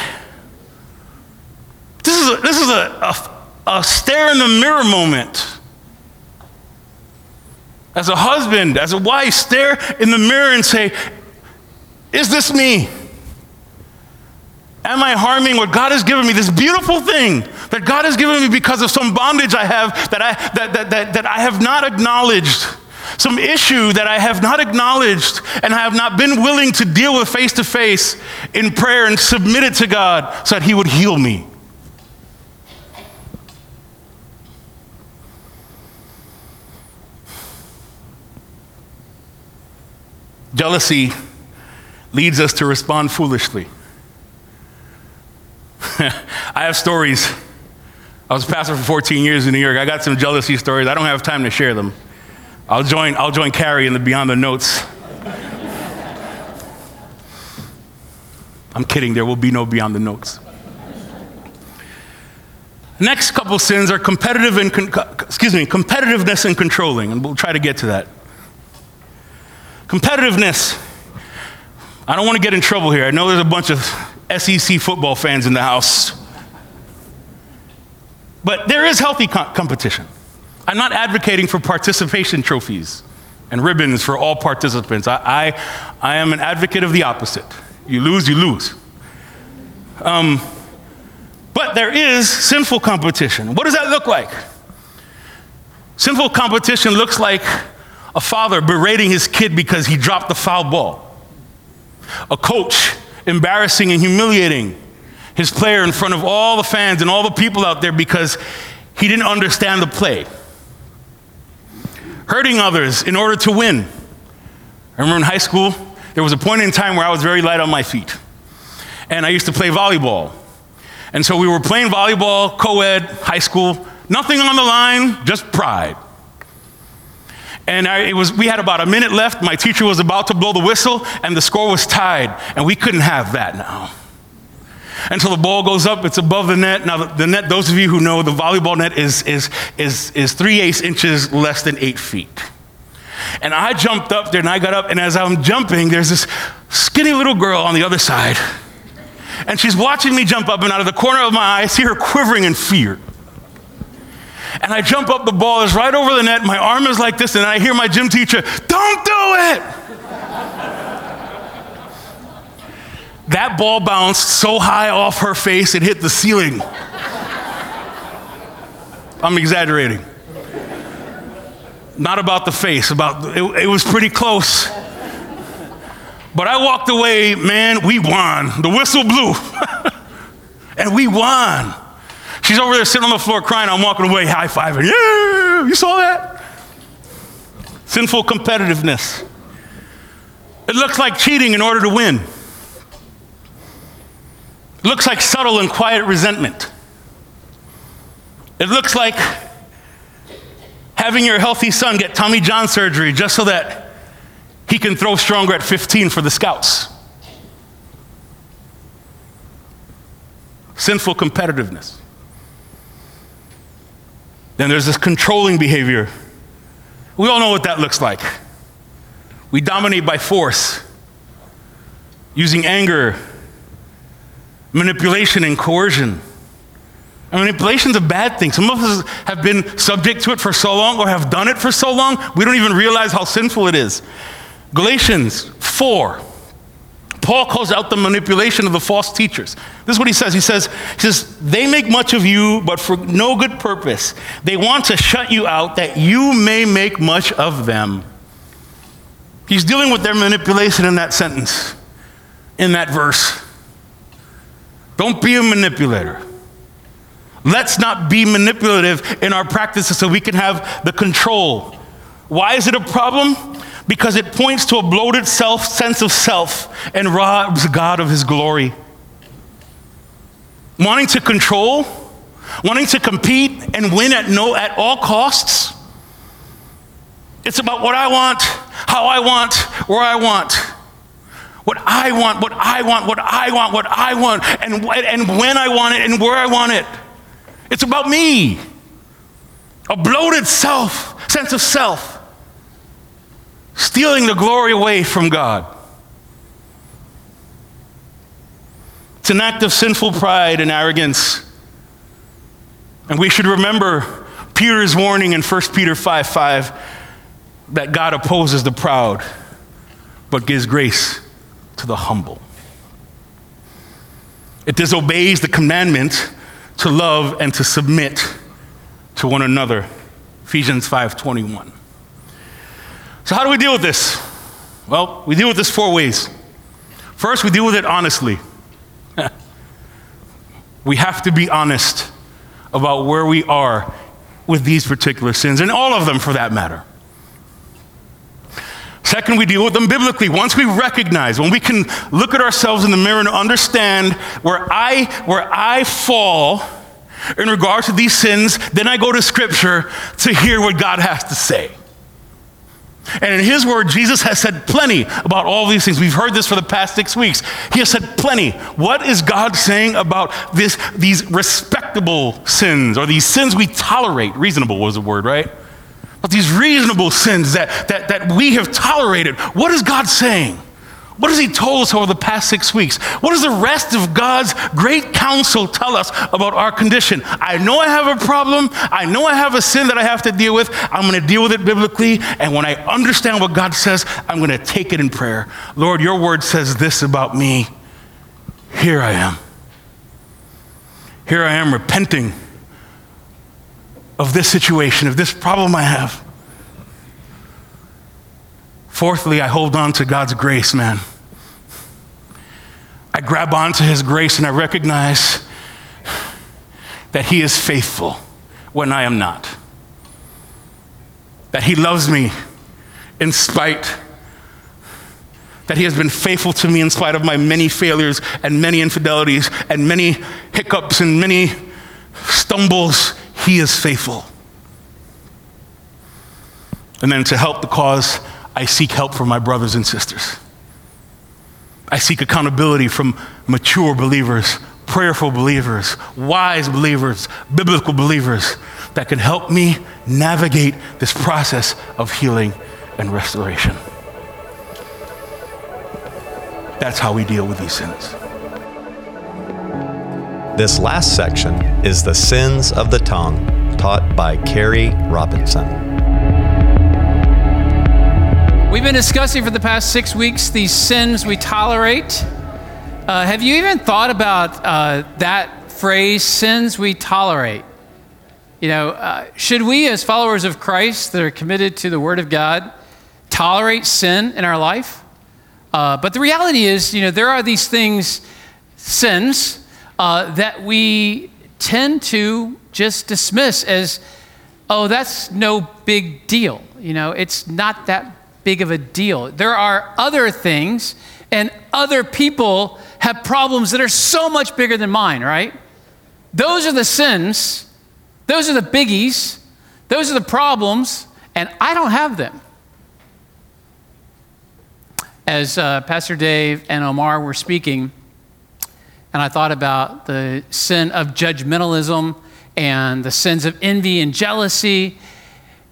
This is a, this is a, a, a stare in the mirror moment as a husband, as a wife, stare in the mirror and say, Is this me? Am I harming what God has given me? This beautiful thing that God has given me because of some bondage I have that I, that, that, that, that I have not acknowledged, some issue that I have not acknowledged and I have not been willing to deal with face to face in prayer and submit it to God so that He would heal me. Jealousy leads us to respond foolishly. I have stories. I was a pastor for 14 years in New York. I got some jealousy stories. I don't have time to share them. I'll join, I'll join Carrie in the Beyond the Notes. I'm kidding, there will be no Beyond the Notes. Next couple sins are competitive and con- excuse me, competitiveness and controlling, and we'll try to get to that. Competitiveness. I don't want to get in trouble here. I know there's a bunch of SEC football fans in the house. But there is healthy co- competition. I'm not advocating for participation trophies and ribbons for all participants. I, I, I am an advocate of the opposite. You lose, you lose. Um, but there is sinful competition. What does that look like? Sinful competition looks like a father berating his kid because he dropped the foul ball, a coach embarrassing and humiliating his player in front of all the fans and all the people out there because he didn't understand the play. Hurting others in order to win. I remember in high school, there was a point in time where I was very light on my feet. And I used to play volleyball. And so we were playing volleyball, co ed, high school, nothing on the line, just pride. And I, it was, we had about a minute left. My teacher was about to blow the whistle, and the score was tied. And we couldn't have that now. Until the ball goes up, it's above the net. Now, the, the net, those of you who know, the volleyball net is, is, is, is three eighths inches less than eight feet. And I jumped up there and I got up, and as I'm jumping, there's this skinny little girl on the other side. And she's watching me jump up, and out of the corner of my eye, I see her quivering in fear. And I jump up, the ball is right over the net, my arm is like this, and I hear my gym teacher, Don't do it! that ball bounced so high off her face it hit the ceiling. I'm exaggerating. Not about the face, about it, it was pretty close. But I walked away, man, we won. The whistle blew. and we won. She's over there sitting on the floor crying. I'm walking away, high fiving. Yeah, you saw that? Sinful competitiveness. It looks like cheating in order to win. It looks like subtle and quiet resentment. It looks like having your healthy son get Tommy John surgery just so that he can throw stronger at 15 for the scouts. Sinful competitiveness. Then there's this controlling behavior. We all know what that looks like. We dominate by force, using anger, manipulation, and coercion. And manipulation is a bad thing. Some of us have been subject to it for so long or have done it for so long, we don't even realize how sinful it is. Galatians 4. Paul calls out the manipulation of the false teachers. This is what he says. He says, he says, they make much of you, but for no good purpose. They want to shut you out that you may make much of them. He's dealing with their manipulation in that sentence, in that verse. Don't be a manipulator. Let's not be manipulative in our practices so we can have the control. Why is it a problem? Because it points to a bloated self sense of self and robs God of his glory. Wanting to control, wanting to compete and win at no at all costs. It's about what I want, how I want, where I want. What I want, what I want, what I want, what I want, and, and when I want it and where I want it. It's about me. A bloated self, sense of self, stealing the glory away from God. It's an act of sinful pride and arrogance. And we should remember Peter's warning in 1 Peter 5 5 that God opposes the proud, but gives grace to the humble. It disobeys the commandment to love and to submit to one another. Ephesians 5:21. So how do we deal with this? Well, we deal with this four ways. First, we deal with it honestly. we have to be honest about where we are with these particular sins, and all of them for that matter. Second, we deal with them biblically. Once we recognize, when we can look at ourselves in the mirror and understand where I, where I fall in regard to these sins, then I go to Scripture to hear what God has to say. And in His Word, Jesus has said plenty about all these things. We've heard this for the past six weeks. He has said plenty. What is God saying about this, these respectable sins or these sins we tolerate? Reasonable was the word, right? But these reasonable sins that, that, that we have tolerated, what is God saying? What has He told us over the past six weeks? What does the rest of God's great counsel tell us about our condition? I know I have a problem. I know I have a sin that I have to deal with. I'm going to deal with it biblically. And when I understand what God says, I'm going to take it in prayer. Lord, your word says this about me. Here I am. Here I am repenting of this situation, of this problem I have. Fourthly, I hold on to God's grace, man. I grab onto His grace and I recognize that He is faithful when I am not. That He loves me in spite, that He has been faithful to me in spite of my many failures and many infidelities and many hiccups and many stumbles. He is faithful. And then to help the cause, I seek help from my brothers and sisters. I seek accountability from mature believers, prayerful believers, wise believers, biblical believers that can help me navigate this process of healing and restoration. That's how we deal with these sins. This last section is the sins of the tongue, taught by Carrie Robinson. We've been discussing for the past six weeks these sins we tolerate. Uh, have you even thought about uh, that phrase, sins we tolerate? You know, uh, should we, as followers of Christ that are committed to the Word of God, tolerate sin in our life? Uh, but the reality is, you know, there are these things, sins, uh, that we tend to just dismiss as, oh, that's no big deal. You know, it's not that big of a deal. There are other things, and other people have problems that are so much bigger than mine, right? Those are the sins, those are the biggies, those are the problems, and I don't have them. As uh, Pastor Dave and Omar were speaking, and I thought about the sin of judgmentalism and the sins of envy and jealousy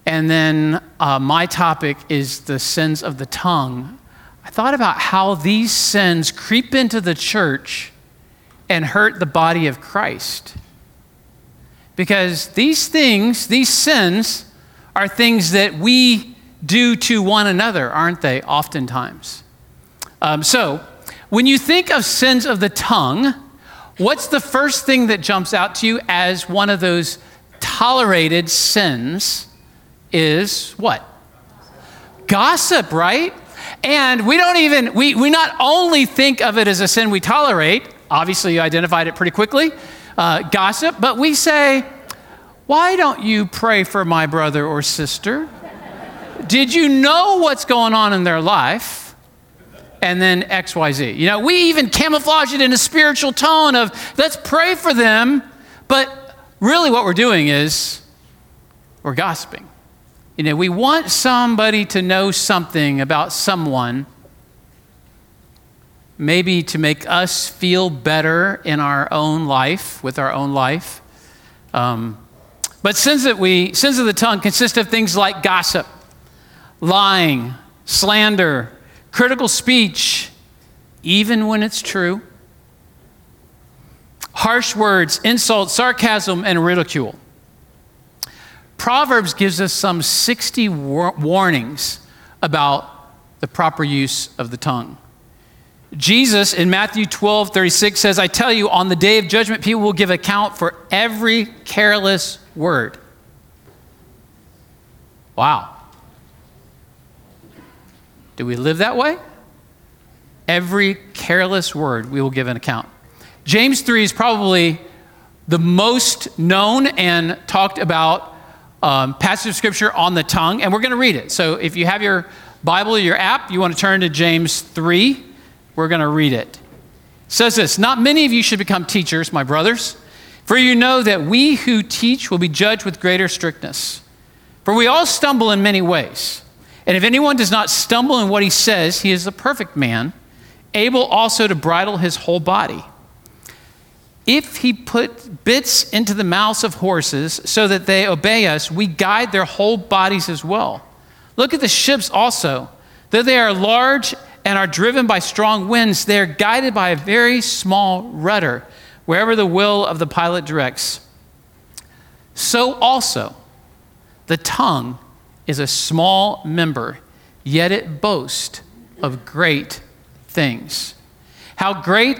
and then uh, my topic is the sins of the tongue. I thought about how these sins creep into the church and hurt the body of Christ. Because these things, these sins, are things that we do to one another, aren't they, oftentimes? Um, so, when you think of sins of the tongue, what's the first thing that jumps out to you as one of those tolerated sins is what? Gossip, right? And we don't even, we, we not only think of it as a sin we tolerate, obviously you identified it pretty quickly, uh, gossip, but we say, why don't you pray for my brother or sister? Did you know what's going on in their life? And then XYZ. You know, we even camouflage it in a spiritual tone of let's pray for them, but really what we're doing is we're gossiping. You know, we want somebody to know something about someone, maybe to make us feel better in our own life, with our own life. Um, but sins that we sins of the tongue consist of things like gossip, lying, slander, critical speech, even when it's true, harsh words, insults, sarcasm, and ridicule. Proverbs gives us some 60 war- warnings about the proper use of the tongue. Jesus in Matthew 12, 36 says, I tell you, on the day of judgment, people will give account for every careless word. Wow. Do we live that way? Every careless word we will give an account. James 3 is probably the most known and talked about um, passage of scripture on the tongue, and we're going to read it. So if you have your Bible or your app, you want to turn to James 3. We're going to read it. it. Says this Not many of you should become teachers, my brothers, for you know that we who teach will be judged with greater strictness. For we all stumble in many ways. And if anyone does not stumble in what he says, he is a perfect man, able also to bridle his whole body. If he put bits into the mouths of horses so that they obey us, we guide their whole bodies as well. Look at the ships also. Though they are large and are driven by strong winds, they are guided by a very small rudder, wherever the will of the pilot directs. So also, the tongue is a small member, yet it boasts of great things. How great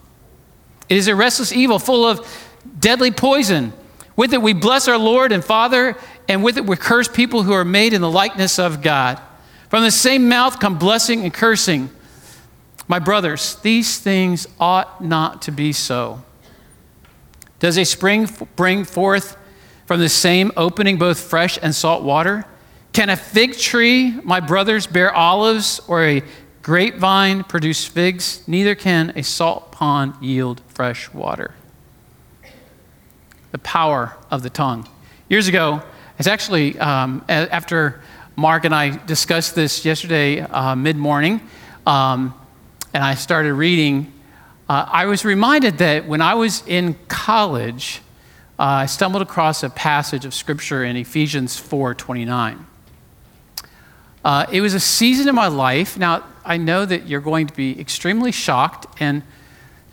It is a restless evil full of deadly poison. With it we bless our Lord and Father, and with it we curse people who are made in the likeness of God. From the same mouth come blessing and cursing. My brothers, these things ought not to be so. Does a spring bring forth from the same opening both fresh and salt water? Can a fig tree, my brothers, bear olives, or a grapevine produce figs? Neither can a salt pond yield fresh water. The power of the tongue. Years ago, it's actually um, after Mark and I discussed this yesterday uh, mid morning, um, and I started reading uh, I was reminded that when I was in college, uh, I stumbled across a passage of scripture in Ephesians 4:29. Uh, it was a season in my life. Now, I know that you're going to be extremely shocked and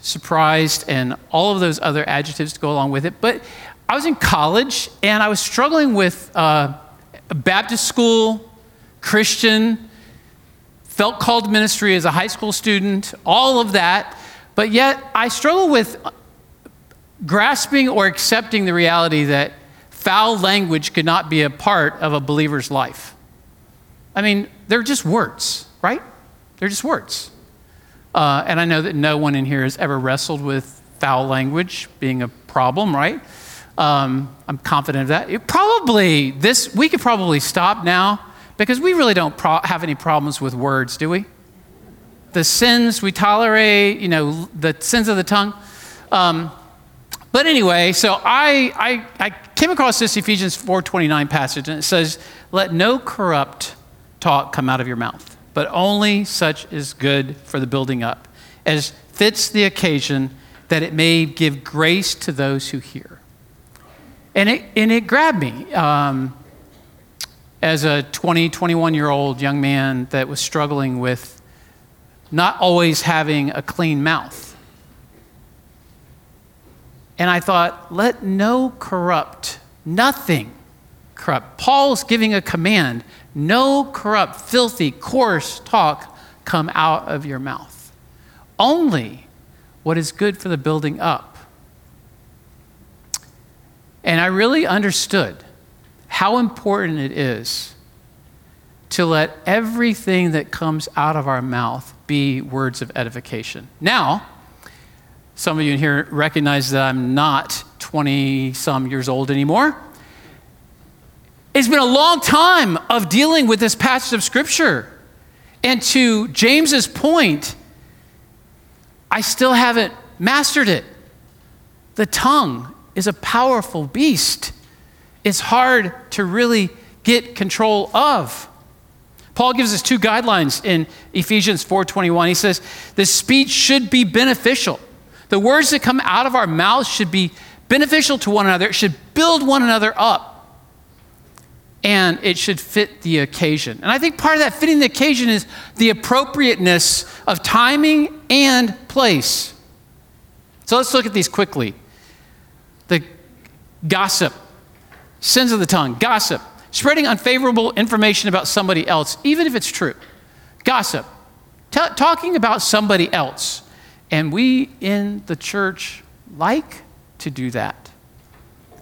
surprised and all of those other adjectives to go along with it, but I was in college and I was struggling with uh, Baptist school, Christian, felt called to ministry as a high school student, all of that. But yet, I struggle with grasping or accepting the reality that foul language could not be a part of a believer's life. I mean, they're just words, right? They're just words. Uh, and I know that no one in here has ever wrestled with foul language being a problem, right? Um, I'm confident of that. It probably, this, we could probably stop now because we really don't pro- have any problems with words, do we? the sins we tolerate, you know, the sins of the tongue. Um, but anyway, so I, I, I came across this Ephesians 4.29 passage, and it says, let no corrupt talk come out of your mouth, but only such is good for the building up, as fits the occasion, that it may give grace to those who hear. And it, and it grabbed me um, as a 20, 21 year old young man that was struggling with not always having a clean mouth. And I thought, let no corrupt, nothing corrupt. Paul's giving a command no corrupt, filthy, coarse talk come out of your mouth. Only what is good for the building up. And I really understood how important it is to let everything that comes out of our mouth be words of edification. Now, some of you in here recognize that I'm not 20 some years old anymore. It's been a long time of dealing with this passage of Scripture. And to James's point, I still haven't mastered it. The tongue is a powerful beast. It's hard to really get control of. Paul gives us two guidelines in Ephesians 4:21. He says, "The speech should be beneficial. The words that come out of our mouths should be beneficial to one another. It should build one another up. And it should fit the occasion. And I think part of that fitting the occasion is the appropriateness of timing and place. So let's look at these quickly. The gossip, sins of the tongue, gossip spreading unfavorable information about somebody else, even if it's true. Gossip, T- talking about somebody else. And we in the church like to do that.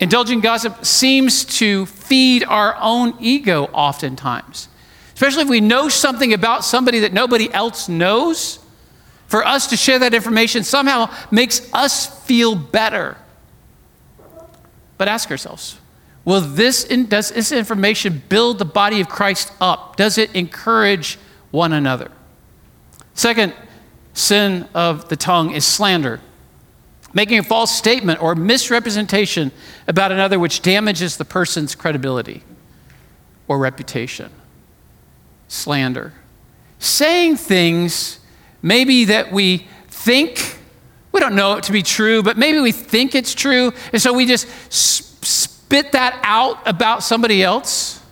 Indulging gossip seems to feed our own ego oftentimes, especially if we know something about somebody that nobody else knows. For us to share that information somehow makes us feel better. But ask ourselves Will this, does this information build the body of Christ up? Does it encourage one another? Second sin of the tongue is slander, making a false statement or misrepresentation about another which damages the person's credibility or reputation. Slander. Saying things maybe that we think, we don't know it to be true, but maybe we think it's true, and so we just spit that out about somebody else.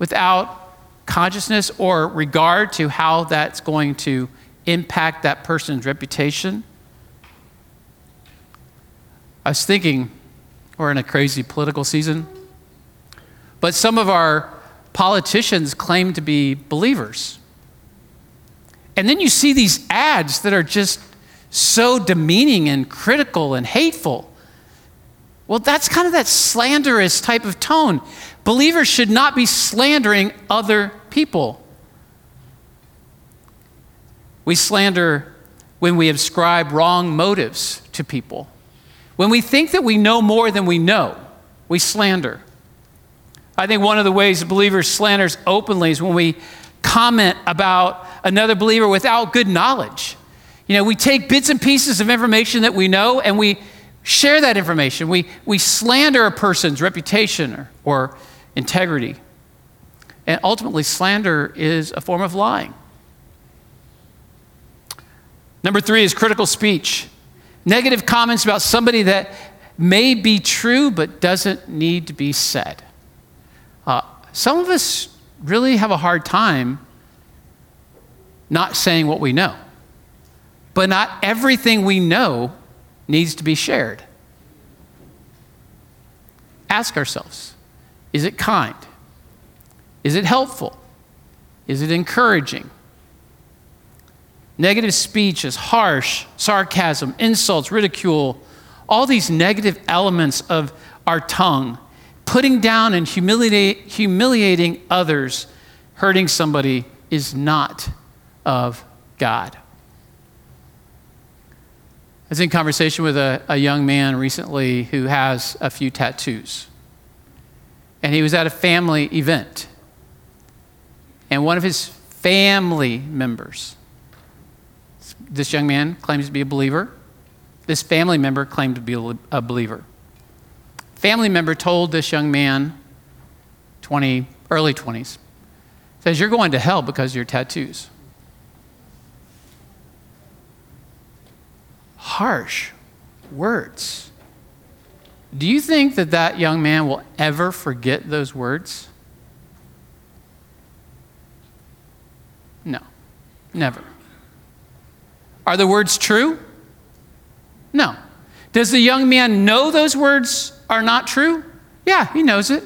without consciousness or regard to how that's going to impact that person's reputation. I was thinking, we're in a crazy political season, but some of our politicians claim to be believers. And then you see these ads that are just so demeaning and critical and hateful. Well, that's kind of that slanderous type of tone. Believers should not be slandering other people. We slander when we ascribe wrong motives to people. When we think that we know more than we know, we slander. I think one of the ways believers slanders openly is when we comment about another believer without good knowledge. You know, we take bits and pieces of information that we know and we share that information. We, we slander a person's reputation or, or integrity. And ultimately, slander is a form of lying. Number three is critical speech. Negative comments about somebody that may be true but doesn't need to be said. Uh, some of us really have a hard time not saying what we know. But not everything we know needs to be shared. Ask ourselves is it kind? Is it helpful? Is it encouraging? Negative speech is harsh, sarcasm, insults, ridicule, all these negative elements of our tongue, putting down and humiliating others, hurting somebody is not of God. I was in conversation with a, a young man recently who has a few tattoos. And he was at a family event. And one of his family members, this young man claims to be a believer. This family member claimed to be a believer. Family member told this young man, 20, early 20s, says, You're going to hell because of your tattoos. harsh words. Do you think that that young man will ever forget those words? No, never. Are the words true? No. Does the young man know those words are not true? Yeah, he knows it.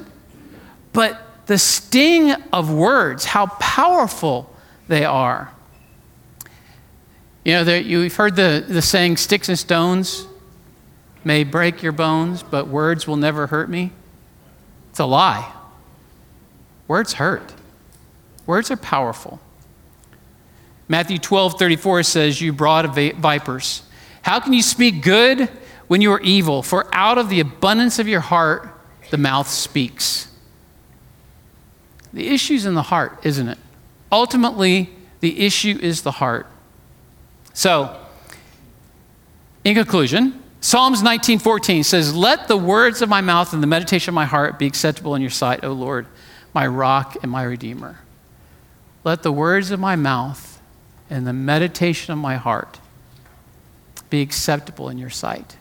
But the sting of words, how powerful they are. You know, there, you've heard the, the saying, sticks and stones may break your bones, but words will never hurt me. It's a lie. Words hurt. Words are powerful. Matthew 12, 34 says, You brought vipers, how can you speak good when you are evil? For out of the abundance of your heart, the mouth speaks. The issue's in the heart, isn't it? Ultimately, the issue is the heart. So, in conclusion, Psalms 19:14 says, "Let the words of my mouth and the meditation of my heart be acceptable in your sight, O Lord, my rock and my redeemer." Let the words of my mouth and the meditation of my heart be acceptable in your sight.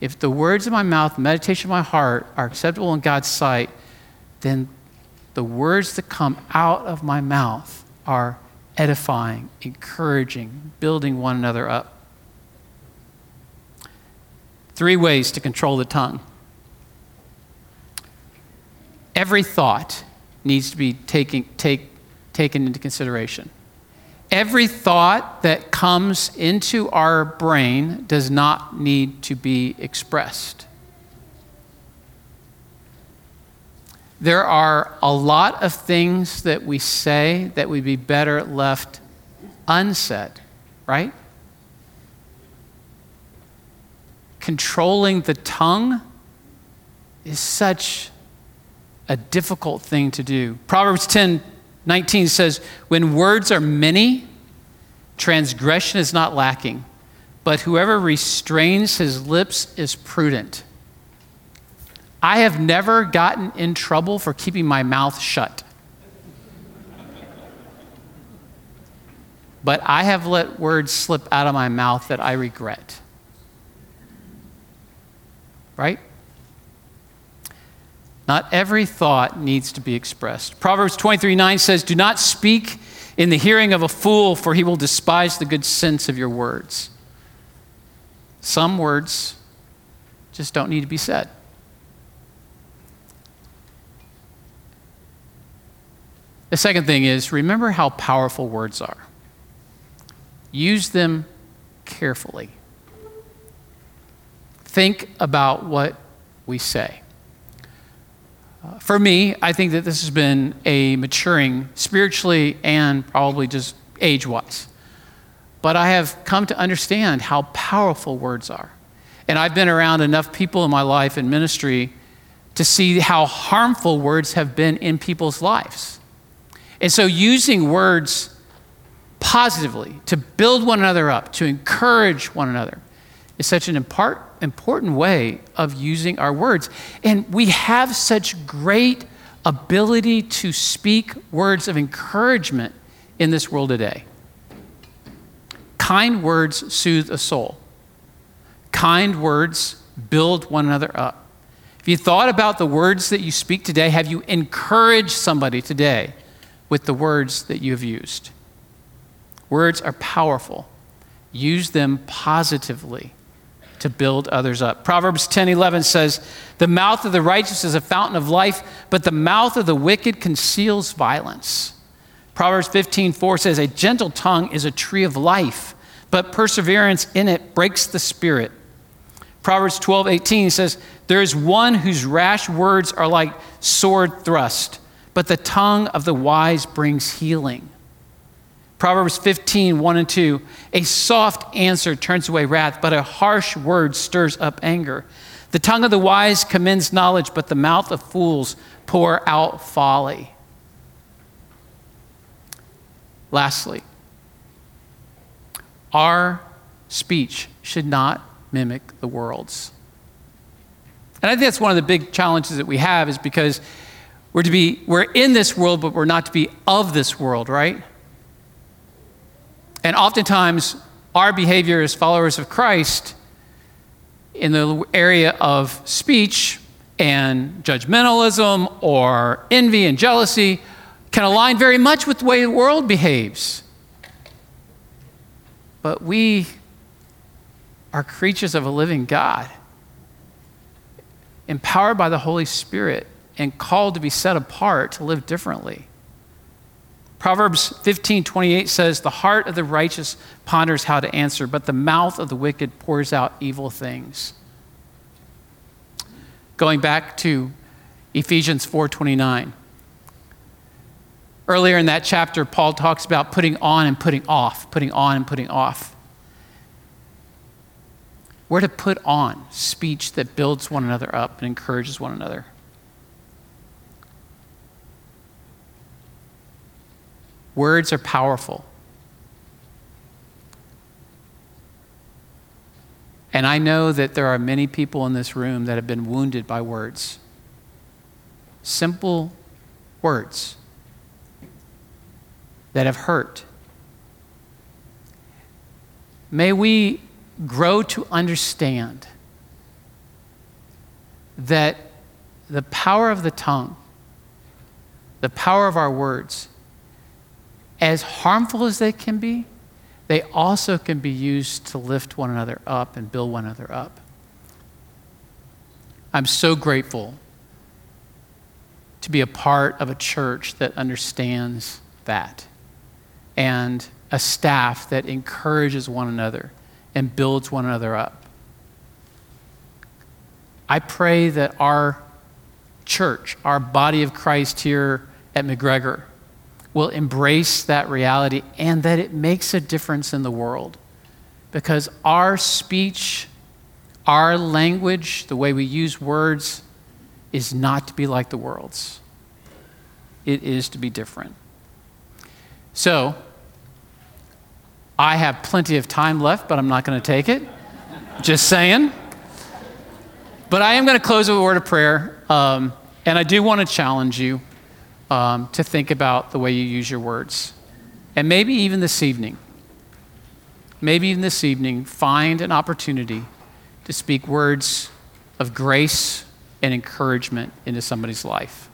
If the words of my mouth, meditation of my heart are acceptable in God's sight, then the words that come out of my mouth are edifying, encouraging, building one another up. Three ways to control the tongue. Every thought needs to be taking, take, taken into consideration. Every thought that comes into our brain does not need to be expressed. there are a lot of things that we say that would be better left unsaid, right? Controlling the tongue is such a difficult thing to do. Proverbs 10 19 says, When words are many, transgression is not lacking, but whoever restrains his lips is prudent. I have never gotten in trouble for keeping my mouth shut. But I have let words slip out of my mouth that I regret. Right? Not every thought needs to be expressed. Proverbs 23 9 says, Do not speak in the hearing of a fool, for he will despise the good sense of your words. Some words just don't need to be said. The second thing is remember how powerful words are. Use them carefully. Think about what we say. For me, I think that this has been a maturing spiritually and probably just age wise. But I have come to understand how powerful words are. And I've been around enough people in my life and ministry to see how harmful words have been in people's lives. And so, using words positively to build one another up, to encourage one another, is such an important way of using our words. And we have such great ability to speak words of encouragement in this world today. Kind words soothe a soul. Kind words build one another up. If you thought about the words that you speak today, have you encouraged somebody today with the words that you have used? Words are powerful. Use them positively to build others up. Proverbs 10 11 says, The mouth of the righteous is a fountain of life, but the mouth of the wicked conceals violence. Proverbs 15 4 says, A gentle tongue is a tree of life, but perseverance in it breaks the spirit. Proverbs 12 18 says, There is one whose rash words are like sword thrust, but the tongue of the wise brings healing. Proverbs 15, 1 and 2. A soft answer turns away wrath, but a harsh word stirs up anger. The tongue of the wise commends knowledge, but the mouth of fools pour out folly. Lastly, our speech should not mimic the world's. And I think that's one of the big challenges that we have is because we're to be we're in this world but we're not to be of this world, right? And oftentimes, our behavior as followers of Christ in the area of speech and judgmentalism or envy and jealousy can align very much with the way the world behaves. But we are creatures of a living God, empowered by the Holy Spirit and called to be set apart to live differently. Proverbs 15, 28 says, The heart of the righteous ponders how to answer, but the mouth of the wicked pours out evil things. Going back to Ephesians 4:29. Earlier in that chapter, Paul talks about putting on and putting off, putting on and putting off. We're to put on speech that builds one another up and encourages one another. Words are powerful. And I know that there are many people in this room that have been wounded by words. Simple words that have hurt. May we grow to understand that the power of the tongue, the power of our words, as harmful as they can be, they also can be used to lift one another up and build one another up. I'm so grateful to be a part of a church that understands that and a staff that encourages one another and builds one another up. I pray that our church, our body of Christ here at McGregor, will embrace that reality and that it makes a difference in the world. Because our speech, our language, the way we use words, is not to be like the world's. It is to be different. So, I have plenty of time left, but I'm not going to take it. Just saying. But I am going to close with a word of prayer. Um, and I do want to challenge you um, to think about the way you use your words. And maybe even this evening, maybe even this evening, find an opportunity to speak words of grace and encouragement into somebody's life.